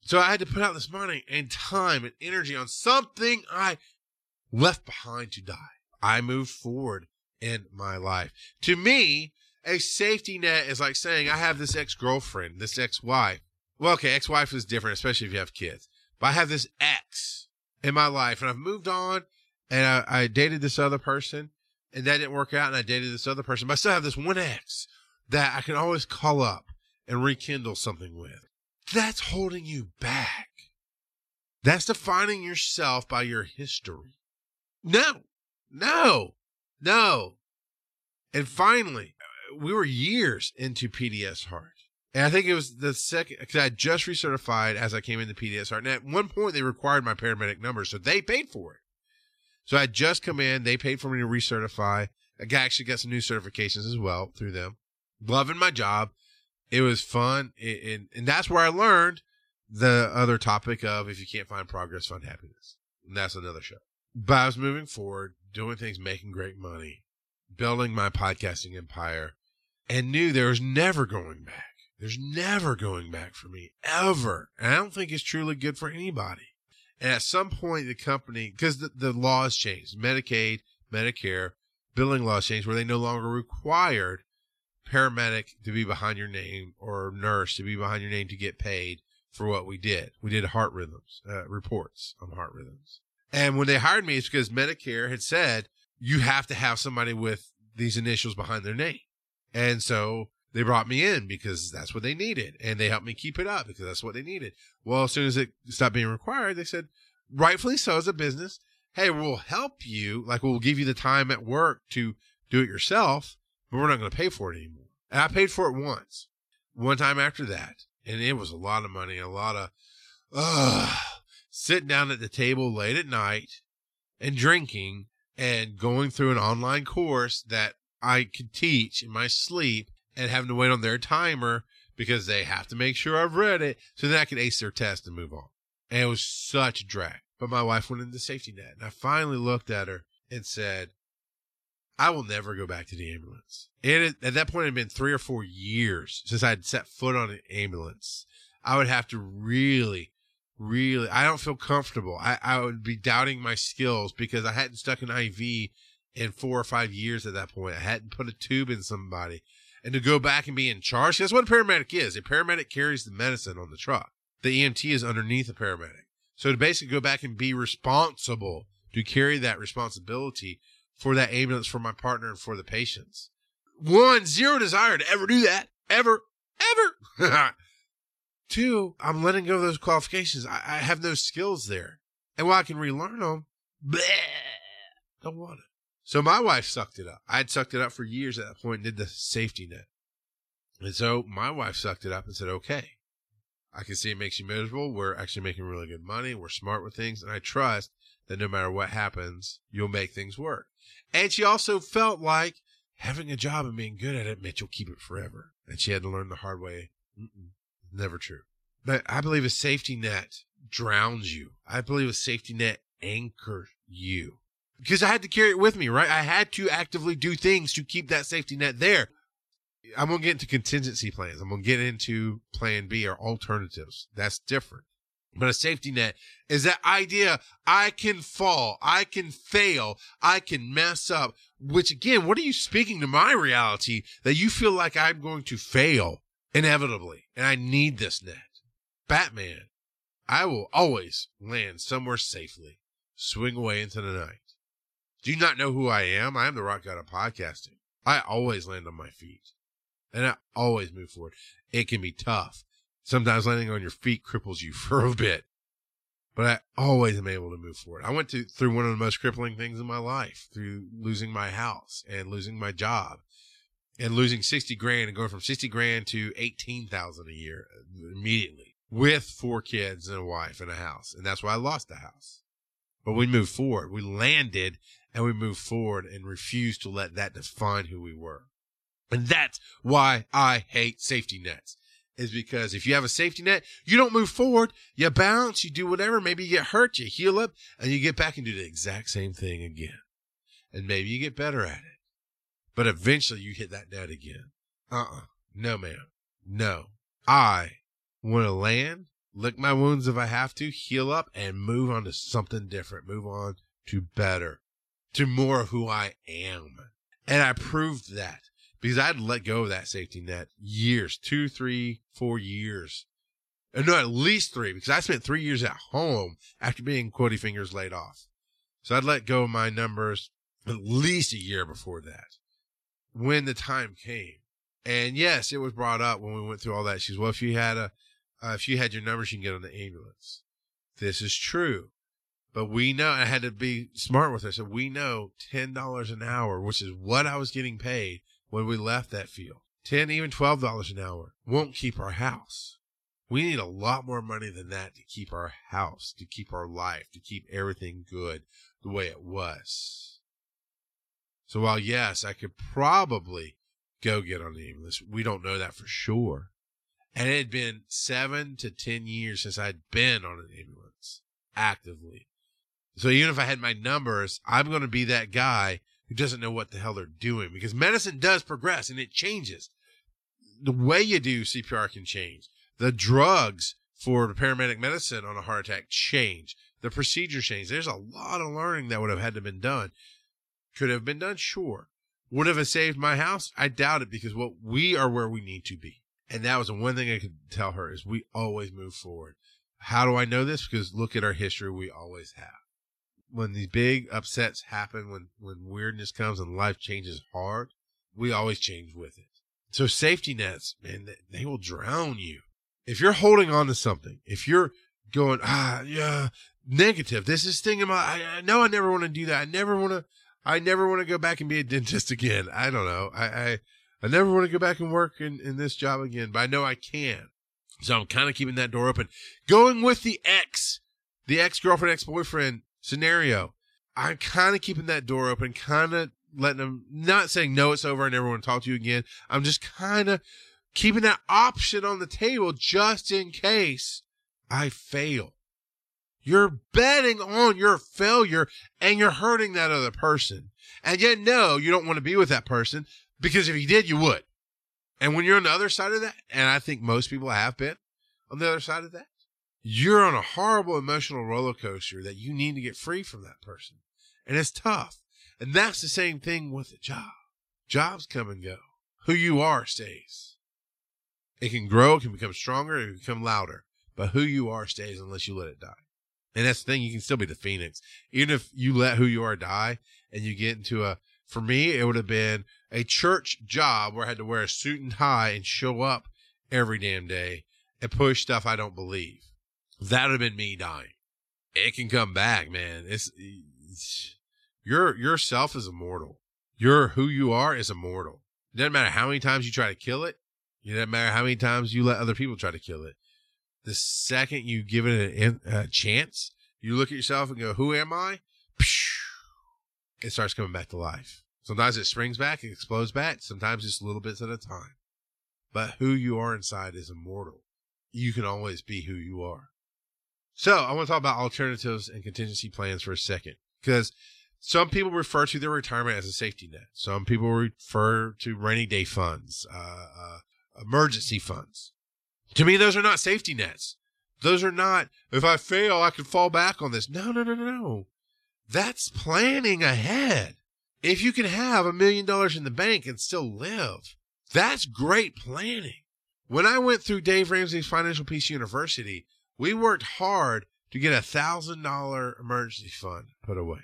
So I had to put out this money and time and energy on something I left behind to die. I moved forward in my life. To me, a safety net is like saying I have this ex girlfriend, this ex wife. Well, okay, ex wife is different, especially if you have kids. But I have this ex in my life and I've moved on and I, I dated this other person and that didn't work out and I dated this other person. But I still have this one ex that I can always call up and rekindle something with. That's holding you back. That's defining yourself by your history. No, no, no. And finally, we were years into PDS Heart. And I think it was the second, because I just recertified as I came into PDS Heart. And at one point, they required my paramedic number, so they paid for it. So I just come in, they paid for me to recertify. I actually got some new certifications as well through them. Loving my job. It was fun. and, and that's where I learned the other topic of if you can't find progress, find happiness. And that's another show. But I was moving forward, doing things, making great money, building my podcasting empire, and knew there was never going back. There's never going back for me, ever. And I don't think it's truly good for anybody. And at some point, the company, because the, the laws changed, Medicaid, Medicare, billing laws changed where they no longer required paramedic to be behind your name or nurse to be behind your name to get paid for what we did. We did heart rhythms, uh, reports on heart rhythms. And when they hired me, it's because Medicare had said you have to have somebody with these initials behind their name. And so they brought me in because that's what they needed. And they helped me keep it up because that's what they needed. Well, as soon as it stopped being required, they said, rightfully so as a business, hey, we'll help you. Like we'll give you the time at work to do it yourself, but we're not going to pay for it anymore. And I paid for it once, one time after that. And it was a lot of money, a lot of, uh, sitting down at the table late at night and drinking and going through an online course that I could teach in my sleep and having to wait on their timer because they have to make sure I've read it so that I can ace their test and move on. And it was such a drag. But my wife went into the safety net and I finally looked at her and said, I will never go back to the ambulance. And at that point, it had been three or four years since I had set foot on an ambulance. I would have to really really i don't feel comfortable I, I would be doubting my skills because i hadn't stuck an iv in four or five years at that point i hadn't put a tube in somebody and to go back and be in charge. That's what a paramedic is. A paramedic carries the medicine on the truck. The emt is underneath the paramedic. So to basically go back and be responsible to carry that responsibility for that ambulance for my partner and for the patients. One zero desire to ever do that. Ever. Ever. <laughs> Two, I'm letting go of those qualifications. I, I have no skills there. And while I can relearn them, bleh, don't want it. So my wife sucked it up. I had sucked it up for years at that point and did the safety net. And so my wife sucked it up and said, okay, I can see it makes you miserable. We're actually making really good money. We're smart with things. And I trust that no matter what happens, you'll make things work. And she also felt like having a job and being good at it meant you'll keep it forever. And she had to learn the hard way. Mm-mm. Never true. But I believe a safety net drowns you. I believe a safety net anchors you. Because I had to carry it with me, right? I had to actively do things to keep that safety net there. I'm going to get into contingency plans. I'm going to get into plan B or alternatives. That's different. But a safety net is that idea I can fall, I can fail, I can mess up, which again, what are you speaking to my reality that you feel like I'm going to fail inevitably and I need this net? Batman, I will always land somewhere safely, swing away into the night. Do you not know who I am? I am the rock god of podcasting. I always land on my feet and I always move forward. It can be tough. Sometimes landing on your feet cripples you <laughs> for a bit, but I always am able to move forward. I went to, through one of the most crippling things in my life through losing my house and losing my job and losing 60 grand and going from 60 grand to 18,000 a year uh, immediately with four kids and a wife and a house. And that's why I lost the house. But we moved forward. We landed and we moved forward and refused to let that define who we were. And that's why I hate safety nets. Is because if you have a safety net, you don't move forward, you bounce, you do whatever, maybe you get hurt, you heal up, and you get back and do the exact same thing again. And maybe you get better at it. But eventually you hit that net again. Uh-uh. No, ma'am. No. I want to land, lick my wounds if I have to, heal up, and move on to something different. Move on to better, to more of who I am. And I proved that because I'd let go of that safety net years, two, three, four years. And no, at least three, because I spent three years at home after being quotey fingers laid off. So I'd let go of my numbers at least a year before that when the time came. And yes, it was brought up when we went through all that. She's, well, if you had a, uh, if you had your numbers, you can get on the ambulance. This is true. But we know, I had to be smart with her. So we know $10 an hour, which is what I was getting paid when we left that field. 10, even $12 an hour won't keep our house. We need a lot more money than that to keep our house, to keep our life, to keep everything good the way it was. So while yes, I could probably go get on the ambulance, we don't know that for sure. And it had been seven to 10 years since I'd been on an ambulance actively. So even if I had my numbers, I'm going to be that guy who doesn't know what the hell they're doing because medicine does progress and it changes. The way you do CPR can change. The drugs for the paramedic medicine on a heart attack change. The procedure change. There's a lot of learning that would have had to been done. Could have been done, sure. Would have saved my house? I doubt it because what we are where we need to be. And that was the one thing I could tell her is we always move forward. How do I know this? Because look at our history. We always have when these big upsets happen, when, when weirdness comes and life changes hard, we always change with it. So safety nets, man, they, will drown you. If you're holding on to something, if you're going, ah, yeah, negative, this is thinking about, I, I know I never want to do that. I never want to, I never want to go back and be a dentist again. I don't know. I, I, I never want to go back and work in, in this job again, but I know I can. So I'm kind of keeping that door open. Going with the ex, the ex girlfriend, ex boyfriend scenario. I'm kind of keeping that door open, kind of letting them, not saying no, it's over, I never want to talk to you again. I'm just kind of keeping that option on the table just in case I fail. You're betting on your failure and you're hurting that other person. And yet, no, you don't want to be with that person because if you did, you would. And when you're on the other side of that, and I think most people have been on the other side of that, you're on a horrible emotional roller coaster that you need to get free from that person. And it's tough. And that's the same thing with a job. Jobs come and go. Who you are stays. It can grow, it can become stronger, it can become louder. But who you are stays unless you let it die. And that's the thing, you can still be the phoenix. Even if you let who you are die and you get into a, for me, it would have been a church job where I had to wear a suit and tie and show up every damn day and push stuff I don't believe that would have been me dying. It can come back, man. It's, it's your yourself is immortal. Your who you are is immortal. It doesn't matter how many times you try to kill it. It doesn't matter how many times you let other people try to kill it. The second you give it a, a chance, you look at yourself and go, "Who am I?" It starts coming back to life. Sometimes it springs back, it explodes back. Sometimes it's little bits at a time. But who you are inside is immortal. You can always be who you are. So I want to talk about alternatives and contingency plans for a second because some people refer to their retirement as a safety net. Some people refer to rainy day funds, uh, uh, emergency funds. To me, those are not safety nets. Those are not, if I fail, I can fall back on this. No, no, no, no, no. That's planning ahead. If you can have a million dollars in the bank and still live, that's great planning. When I went through Dave Ramsey's Financial Peace University, we worked hard to get a thousand dollar emergency fund put away.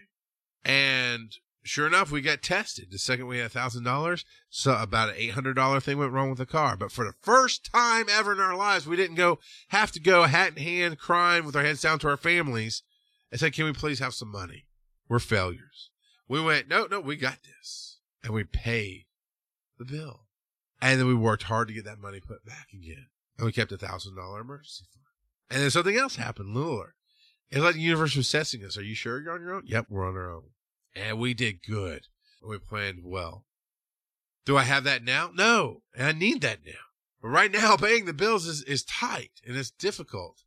And sure enough, we got tested. The second we had a thousand dollars, so about an eight hundred dollar thing went wrong with the car. But for the first time ever in our lives, we didn't go have to go hat in hand, crying with our heads down to our families, and said, "Can we please have some money? We're failures." We went, "No, no, we got this," and we paid the bill, and then we worked hard to get that money put back again, and we kept a thousand dollar emergency fund. And then something else happened, Luller. It's like the universe was testing us. Are you sure you're on your own? Yep, we're on our own. And we did good. We planned well. Do I have that now? No. And I need that now. But right now, <laughs> paying the bills is, is tight and it's difficult.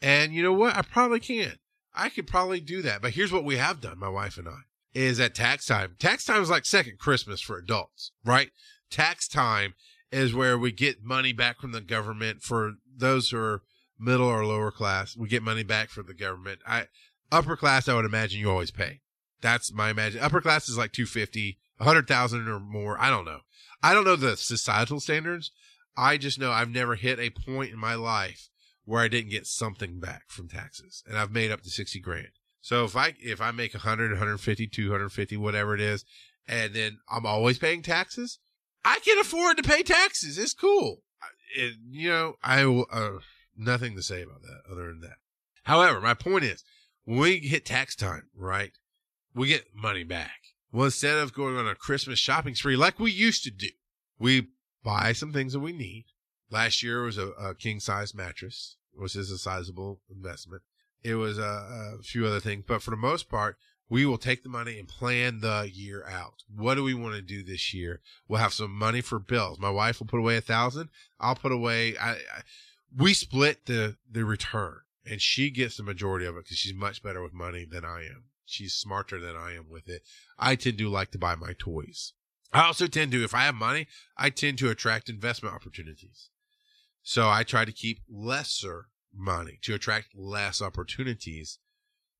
And you know what? I probably can. I could probably do that. But here's what we have done, my wife and I, is at tax time. Tax time is like second Christmas for adults, right? Tax time is where we get money back from the government for those who are middle or lower class. We get money back from the government. I, upper class, I would imagine you always pay. That's my imagine. Upper class is like 250, 100,000 or more. I don't know. I don't know the societal standards. I just know I've never hit a point in my life where I didn't get something back from taxes and I've made up to 60 grand. So if I, if I make 100, 150, 250, whatever it is, and then I'm always paying taxes, I can afford to pay taxes. It's cool. It, you know, I, uh, nothing to say about that other than that. However, my point is when we hit tax time, right? We get money back. Well, instead of going on a Christmas shopping spree like we used to do, we buy some things that we need. Last year was a, a king size mattress, which is a sizable investment. It was a, a few other things, but for the most part, we will take the money and plan the year out. What do we want to do this year? We'll have some money for bills. My wife will put away a thousand. I'll put away. I, I, we split the the return, and she gets the majority of it because she's much better with money than I am. She's smarter than I am with it. I tend to like to buy my toys. I also tend to, if I have money, I tend to attract investment opportunities. So I try to keep lesser money to attract less opportunities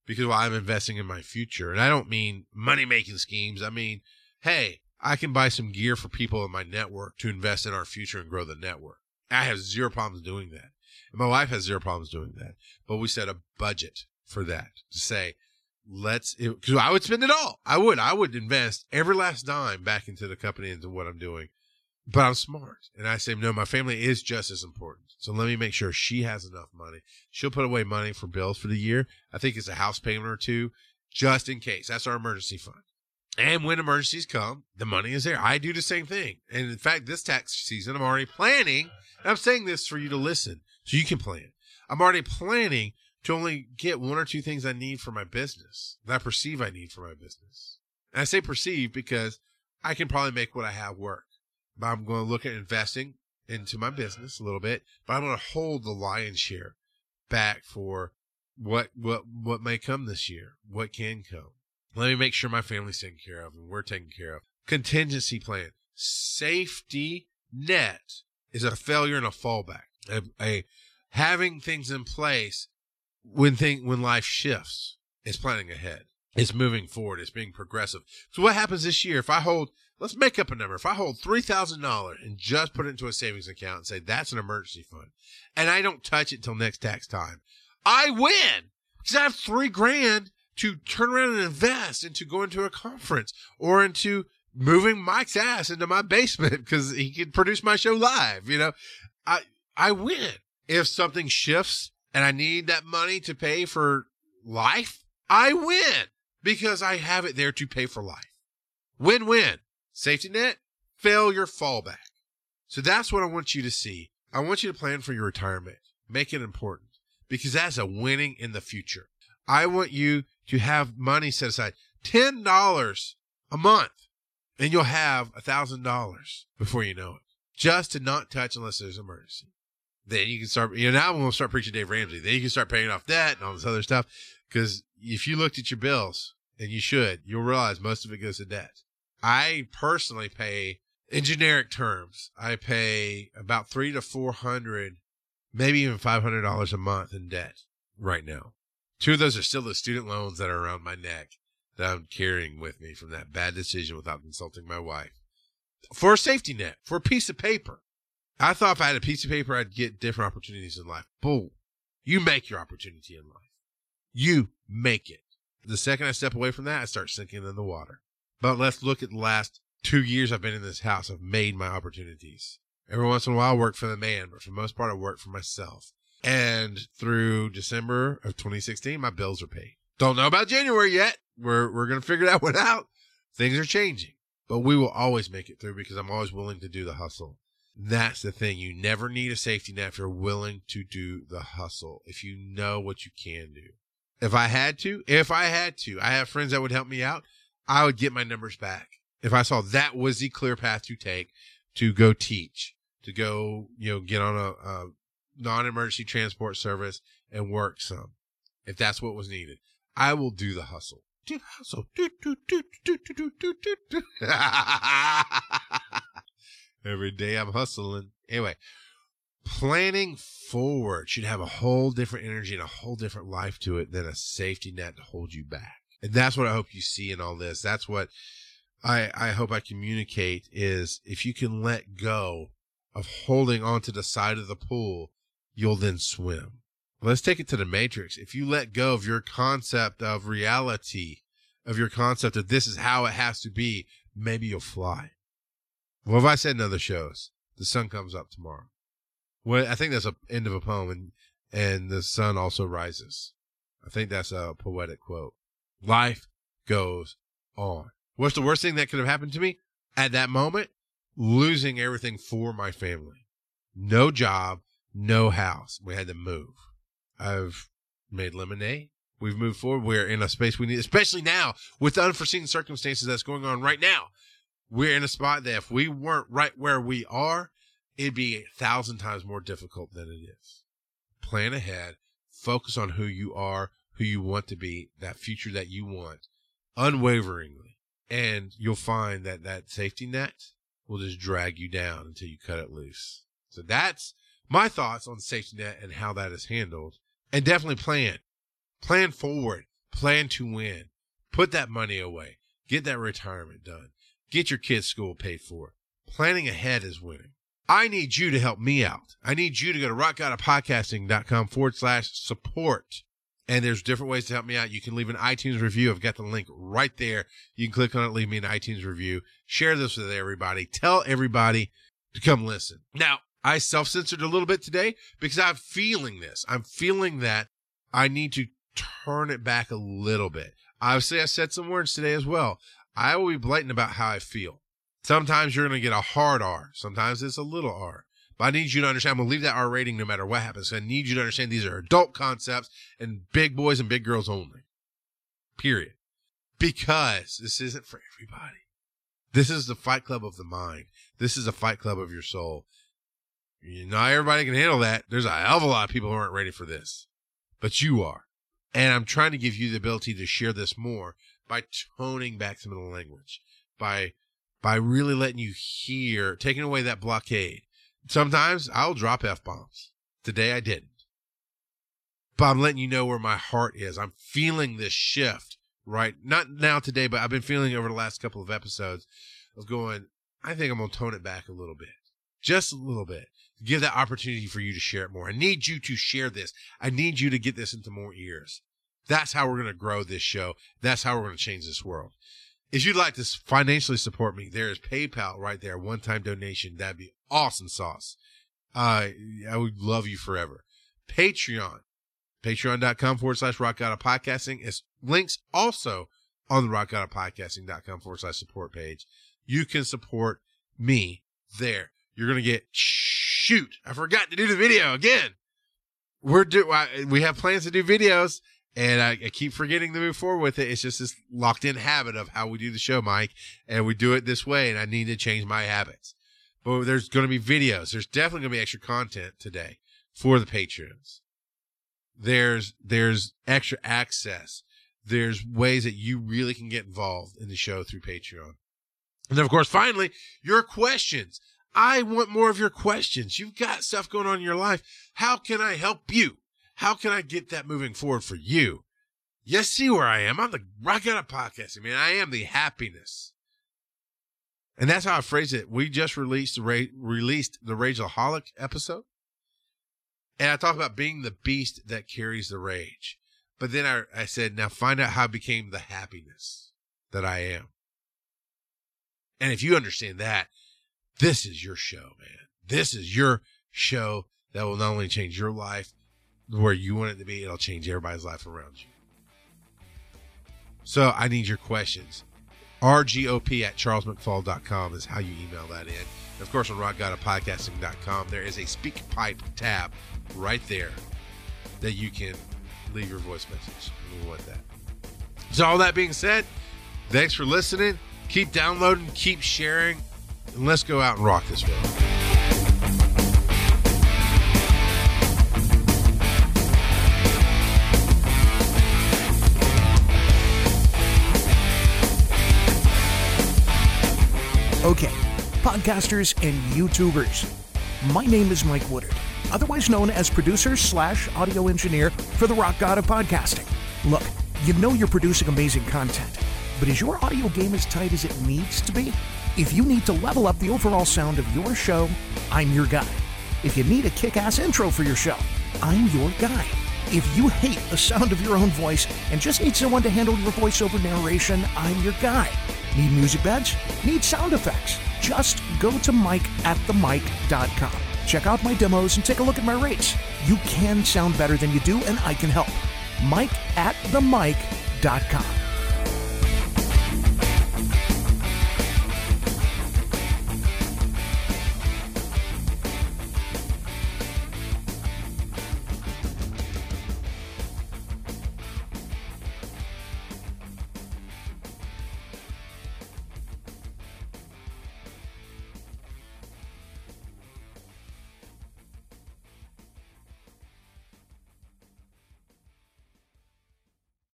because while I'm investing in my future, and I don't mean money making schemes, I mean, hey, I can buy some gear for people in my network to invest in our future and grow the network. I have zero problems doing that. And my wife has zero problems doing that. But we set a budget for that to say, let's, because I would spend it all. I would. I would invest every last dime back into the company into what I'm doing. But I'm smart. And I say, no, my family is just as important. So let me make sure she has enough money. She'll put away money for bills for the year. I think it's a house payment or two, just in case. That's our emergency fund. And when emergencies come, the money is there. I do the same thing. And in fact, this tax season, I'm already planning. I'm saying this for you to listen so you can plan. I'm already planning to only get one or two things I need for my business that I perceive I need for my business. And I say perceive because I can probably make what I have work. But I'm going to look at investing into my business a little bit, but I'm going to hold the lion's share back for what what what may come this year, what can come. Let me make sure my family's taken care of and we're taken care of. Contingency plan, safety net is a failure and a fallback. A, a having things in place when thing when life shifts is planning ahead. It's moving forward. It's being progressive. So what happens this year if I hold let's make up a number. If I hold $3,000 and just put it into a savings account and say that's an emergency fund and I don't touch it till next tax time, I win because I have three grand to turn around and invest into going to a conference or into moving Mike's ass into my basement <laughs> because he can produce my show live. You know, I, I win. If something shifts and I need that money to pay for life, I win because I have it there to pay for life. Win win. Safety net, failure, fallback. So that's what I want you to see. I want you to plan for your retirement. Make it important because that's a winning in the future. I want you to have money set aside $10 a month and you'll have a thousand dollars before you know it just to not touch unless there's an emergency. Then you can start, you know, now we'll start preaching Dave Ramsey. Then you can start paying off debt and all this other stuff. Cause if you looked at your bills and you should, you'll realize most of it goes to debt. I personally pay in generic terms, I pay about three to four hundred, maybe even five hundred dollars a month in debt right now. Two of those are still the student loans that are around my neck that I'm carrying with me from that bad decision without consulting my wife. For a safety net, for a piece of paper. I thought if I had a piece of paper, I'd get different opportunities in life. Bull. You make your opportunity in life. You make it. The second I step away from that, I start sinking in the water. But let's look at the last two years I've been in this house. I've made my opportunities. Every once in a while, I work for the man, but for the most part, I work for myself. And through December of 2016, my bills are paid. Don't know about January yet. We're, we're going to figure that <laughs> one out. Things are changing, but we will always make it through because I'm always willing to do the hustle. That's the thing. You never need a safety net if you're willing to do the hustle. If you know what you can do. If I had to, if I had to, I have friends that would help me out. I would get my numbers back if I saw that was the clear path to take to go teach, to go, you know, get on a, a non-emergency transport service and work some, if that's what was needed, I will do the hustle. Do the hustle. Do, do, do, do, do, do, do, do, do. <laughs> Every day I'm hustling. Anyway, planning forward should have a whole different energy and a whole different life to it than a safety net to hold you back. And that's what I hope you see in all this. That's what I, I hope I communicate is if you can let go of holding onto the side of the pool, you'll then swim. Let's take it to the matrix. If you let go of your concept of reality, of your concept of this is how it has to be, maybe you'll fly. What have I said in other shows? The sun comes up tomorrow. Well, I think that's a end of a poem and, and the sun also rises. I think that's a poetic quote. Life goes on. What's the worst thing that could have happened to me at that moment? Losing everything for my family. No job, no house. We had to move. I've made lemonade. We've moved forward. We're in a space we need, especially now with the unforeseen circumstances that's going on right now. We're in a spot that if we weren't right where we are, it'd be a thousand times more difficult than it is. Plan ahead, focus on who you are, who you want to be, that future that you want, unwaveringly. And you'll find that that safety net will just drag you down until you cut it loose. So that's my thoughts on safety net and how that is handled. And definitely plan. Plan forward. Plan to win. Put that money away. Get that retirement done. Get your kids' school paid for. Planning ahead is winning. I need you to help me out. I need you to go to rockgodofpodcasting.com forward slash support. And there's different ways to help me out. You can leave an iTunes review. I've got the link right there. You can click on it, leave me an iTunes review. Share this with everybody. Tell everybody to come listen. Now, I self censored a little bit today because I'm feeling this. I'm feeling that I need to turn it back a little bit. Obviously, I said some words today as well. I will be blatant about how I feel. Sometimes you're going to get a hard R. Sometimes it's a little R. But I need you to understand, I'm going to leave that R rating no matter what happens. I need you to understand these are adult concepts and big boys and big girls only. Period. Because this isn't for everybody. This is the fight club of the mind. This is a fight club of your soul. Not everybody can handle that. There's a hell of a lot of people who aren't ready for this, but you are. And I'm trying to give you the ability to share this more by toning back some of the language, by, by really letting you hear, taking away that blockade. Sometimes I'll drop F bombs. Today I didn't. But I'm letting you know where my heart is. I'm feeling this shift, right? Not now today, but I've been feeling over the last couple of episodes of going, I think I'm going to tone it back a little bit, just a little bit. Give that opportunity for you to share it more. I need you to share this. I need you to get this into more ears. That's how we're going to grow this show. That's how we're going to change this world. If you'd like to financially support me, there is PayPal right there, one time donation. That'd be awesome sauce. Uh, I would love you forever. Patreon, patreon.com forward slash rock god of podcasting is links also on the rock god of podcasting.com forward slash support page. You can support me there. You're going to get, shoot, I forgot to do the video again. We're do, we have plans to do videos and I, I, keep forgetting to move forward with it. It's just this locked in habit of how we do the show, Mike, and we do it this way. And I need to change my habits. But there's going to be videos. There's definitely going to be extra content today for the patrons. There's there's extra access. There's ways that you really can get involved in the show through Patreon. And then, of course, finally, your questions. I want more of your questions. You've got stuff going on in your life. How can I help you? How can I get that moving forward for you? You see where I am. I'm the rock god of podcasting, man. I am the happiness. And that's how I phrase it. We just released the ra- released the Rageaholic episode. And I talk about being the beast that carries the rage. But then I, I said, now find out how I became the happiness that I am. And if you understand that, this is your show, man. This is your show that will not only change your life, where you want it to be, it'll change everybody's life around you. So I need your questions. RGOP at charlesmcfall.com is how you email that in. Of course, on rockgodofpodcasting.com, there is a SpeakPipe tab right there that you can leave your voice message. We want that. So, all that being said, thanks for listening. Keep downloading, keep sharing, and let's go out and rock this world. Okay, podcasters and YouTubers. My name is Mike Woodard, otherwise known as producer slash audio engineer for the Rock God of Podcasting. Look, you know you're producing amazing content, but is your audio game as tight as it needs to be? If you need to level up the overall sound of your show, I'm your guy. If you need a kick ass intro for your show, I'm your guy. If you hate the sound of your own voice and just need someone to handle your voiceover narration, I'm your guy. Need music beds? Need sound effects? Just go to mikeatthemic.com. Check out my demos and take a look at my rates. You can sound better than you do, and I can help. Mike at.